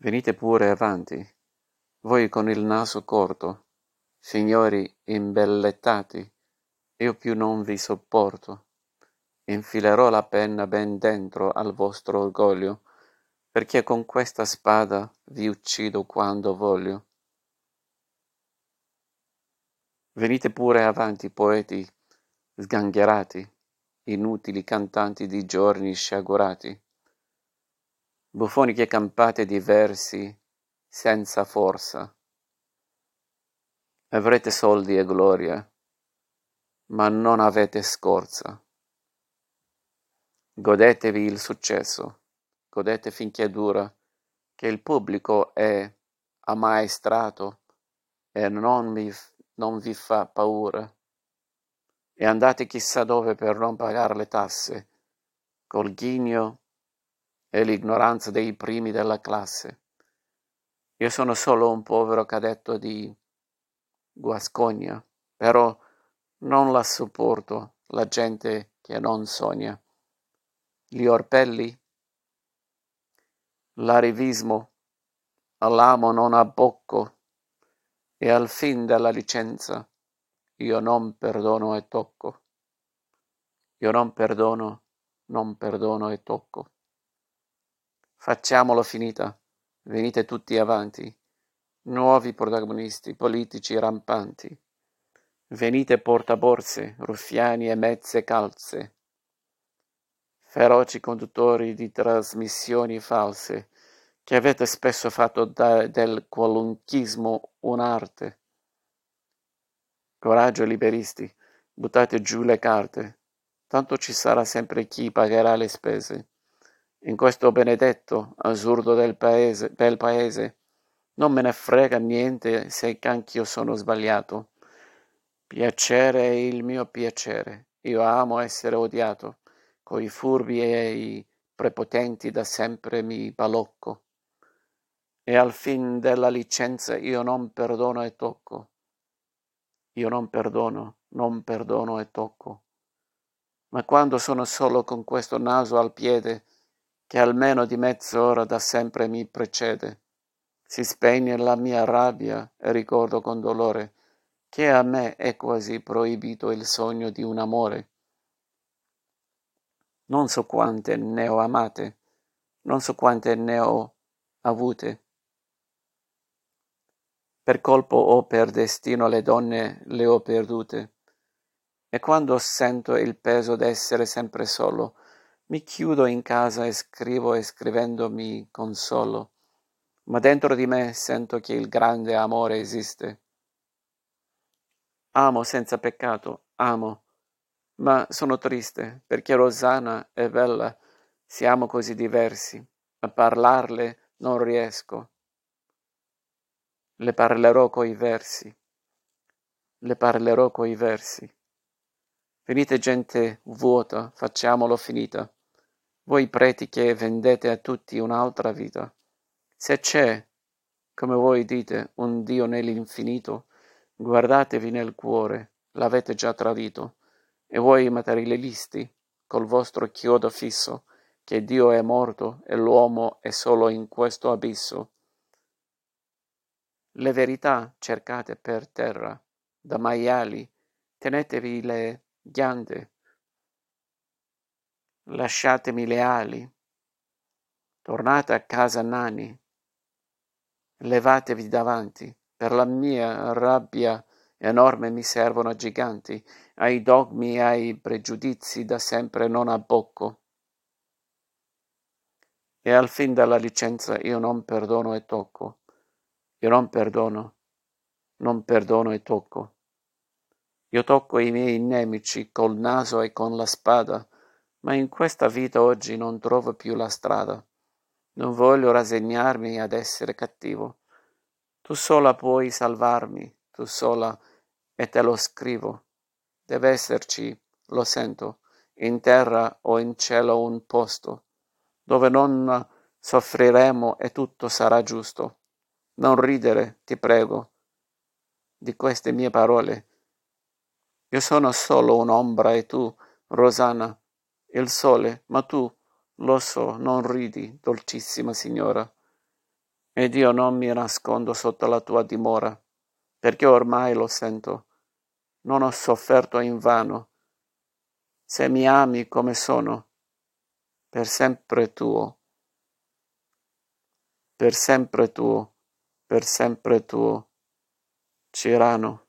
Venite pure avanti, voi con il naso corto, signori imbellettati, io più non vi sopporto. Infilerò la penna ben dentro al vostro orgoglio, perché con questa spada vi uccido quando voglio. Venite pure avanti, poeti sgangherati, inutili cantanti di giorni sciagurati, buffoni che campate di versi senza forza. Avrete soldi e gloria, ma non avete scorza. Godetevi il successo, godete finché dura, che il pubblico è ammaestrato e non vi, non vi fa paura. E andate chissà dove per non pagare le tasse, col ghigno e l'ignoranza dei primi della classe. Io sono solo un povero cadetto di Guascogna, però non la sopporto la gente che non sogna. Gli orpelli, l'arivismo, all'amo non abbocco e al fin della licenza io non perdono e tocco. Io non perdono, non perdono e tocco. Facciamolo finita, venite tutti avanti, nuovi protagonisti politici rampanti. Venite portaborse, ruffiani e mezze calze, feroci conduttori di trasmissioni false, che avete spesso fatto da, del qualunchismo un'arte. Coraggio liberisti, buttate giù le carte, tanto ci sarà sempre chi pagherà le spese. In questo benedetto assurdo del paese, bel paese, non me ne frega niente se anch'io sono sbagliato. Piacere è il mio piacere, io amo essere odiato, coi furbi e i prepotenti da sempre mi balocco. E al fin della licenza io non perdono e tocco. Io non perdono, non perdono e tocco. Ma quando sono solo con questo naso al piede, che almeno di mezz'ora da sempre mi precede. Si spegne la mia rabbia e ricordo con dolore che a me è quasi proibito il sogno di un amore. Non so quante ne ho amate, non so quante ne ho avute. Per colpo o per destino le donne le ho perdute. E quando sento il peso d'essere sempre solo, mi chiudo in casa e scrivo e scrivendo mi consolo, ma dentro di me sento che il grande amore esiste. Amo senza peccato, amo, ma sono triste perché Rosanna e Bella siamo così diversi. A parlarle non riesco. Le parlerò coi versi. Le parlerò coi versi. Venite gente vuota, facciamolo finita voi preti che vendete a tutti un'altra vita. Se c'è, come voi dite, un Dio nell'infinito, guardatevi nel cuore, l'avete già tradito, e voi materialisti, col vostro chiodo fisso, che Dio è morto e l'uomo è solo in questo abisso. Le verità cercate per terra, da maiali, tenetevi le ghiande, lasciatemi le ali, tornate a casa nani, levatevi davanti, per la mia rabbia enorme mi servono giganti, ai dogmi e ai pregiudizi da sempre non abbocco. E al fin della licenza io non perdono e tocco, io non perdono, non perdono e tocco. Io tocco i miei nemici col naso e con la spada, ma in questa vita oggi non trovo più la strada. Non voglio rassegnarmi ad essere cattivo. Tu sola puoi salvarmi, tu sola, e te lo scrivo. Deve esserci, lo sento, in terra o in cielo un posto, dove non soffriremo e tutto sarà giusto. Non ridere, ti prego, di queste mie parole. Io sono solo un'ombra e tu, Il sole, ma tu, lo so, non ridi, dolcissima signora. ed io non mi nascondo sotto la tua dimora, perché ormai lo sento, non ho sofferto invano. Se mi ami come sono, per sempre tuo, per sempre tuo, per sempre tuo, Cirano.